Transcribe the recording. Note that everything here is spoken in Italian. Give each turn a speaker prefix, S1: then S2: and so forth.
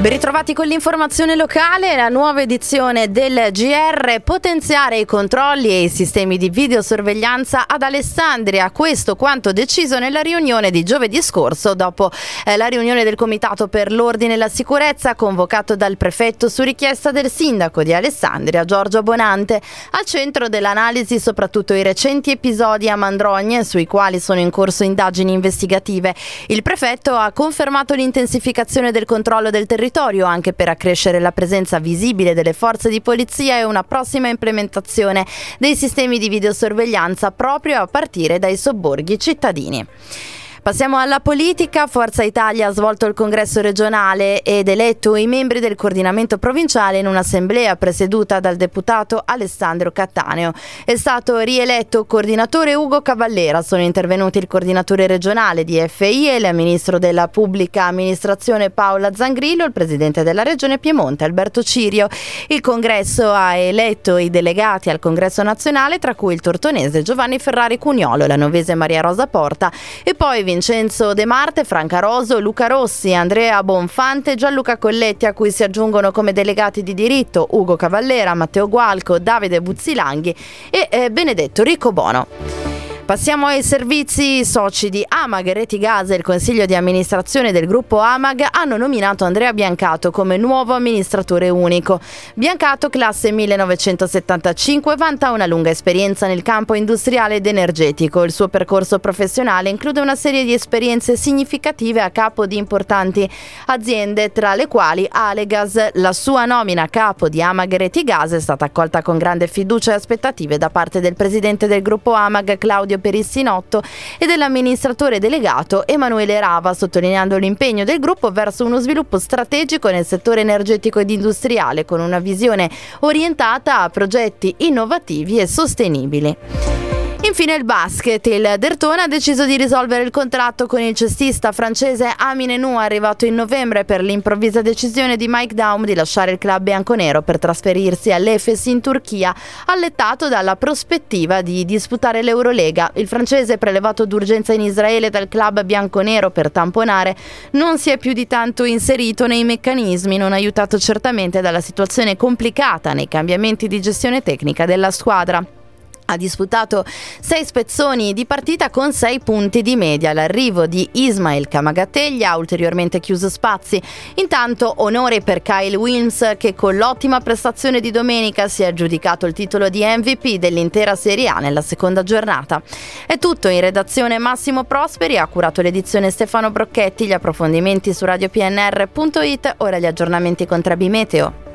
S1: Ben ritrovati con l'informazione locale, la nuova edizione del GR, potenziare i controlli e i sistemi di videosorveglianza ad Alessandria, questo quanto deciso nella riunione di giovedì scorso dopo eh, la riunione del Comitato per l'Ordine e la Sicurezza convocato dal prefetto su richiesta del sindaco di Alessandria, Giorgio Bonante, al centro dell'analisi soprattutto i recenti episodi a Mandrogne sui quali sono in corso indagini investigative. Il prefetto ha confermato l'intensificazione del controllo del territorio territorio anche per accrescere la presenza visibile delle forze di polizia e una prossima implementazione dei sistemi di videosorveglianza proprio a partire dai sobborghi cittadini. Passiamo alla politica. Forza Italia ha svolto il congresso regionale ed eletto i membri del coordinamento provinciale in un'assemblea presieduta dal deputato Alessandro Cattaneo. È stato rieletto coordinatore Ugo Cavallera. Sono intervenuti il coordinatore regionale di FI e il ministro della pubblica amministrazione Paola Zangrillo, il presidente della regione Piemonte Alberto Cirio. Il congresso ha eletto i delegati al congresso nazionale, tra cui il tortonese Giovanni Ferrari Cugnolo, la novese Maria Rosa Porta e poi Vincenzo De Marte, Franca Roso, Luca Rossi, Andrea Bonfante, Gianluca Colletti a cui si aggiungono come delegati di diritto Ugo Cavallera, Matteo Gualco, Davide Buzzilanghi e eh, Benedetto Riccobono. Passiamo ai servizi soci di Amag Reti Gas e il consiglio di amministrazione del gruppo Amag hanno nominato Andrea Biancato come nuovo amministratore unico. Biancato, classe 1975, vanta una lunga esperienza nel campo industriale ed energetico. Il suo percorso professionale include una serie di esperienze significative a capo di importanti aziende, tra le quali Alegas. La sua nomina a capo di Amag Reti Gas è stata accolta con grande fiducia e aspettative da parte del presidente del gruppo Amag, Claudio per il Sinotto e dell'amministratore delegato Emanuele Rava, sottolineando l'impegno del gruppo verso uno sviluppo strategico nel settore energetico ed industriale con una visione orientata a progetti innovativi e sostenibili. Infine il basket. Il Dertona ha deciso di risolvere il contratto con il cestista francese Amine Nou, arrivato in novembre per l'improvvisa decisione di Mike Daum di lasciare il club bianconero per trasferirsi all'Efes in Turchia, allettato dalla prospettiva di disputare l'Eurolega. Il francese, prelevato d'urgenza in Israele dal club bianconero per tamponare, non si è più di tanto inserito nei meccanismi, non aiutato certamente dalla situazione complicata nei cambiamenti di gestione tecnica della squadra ha disputato sei spezzoni di partita con sei punti di media. L'arrivo di Ismail Kamagateglia ha ulteriormente chiuso spazi. Intanto onore per Kyle Wilms che con l'ottima prestazione di domenica si è aggiudicato il titolo di MVP dell'intera Serie A nella seconda giornata. È tutto in redazione Massimo Prosperi, ha curato l'edizione Stefano Brocchetti, gli approfondimenti su radiopnr.it, ora gli aggiornamenti con Trabi Meteo.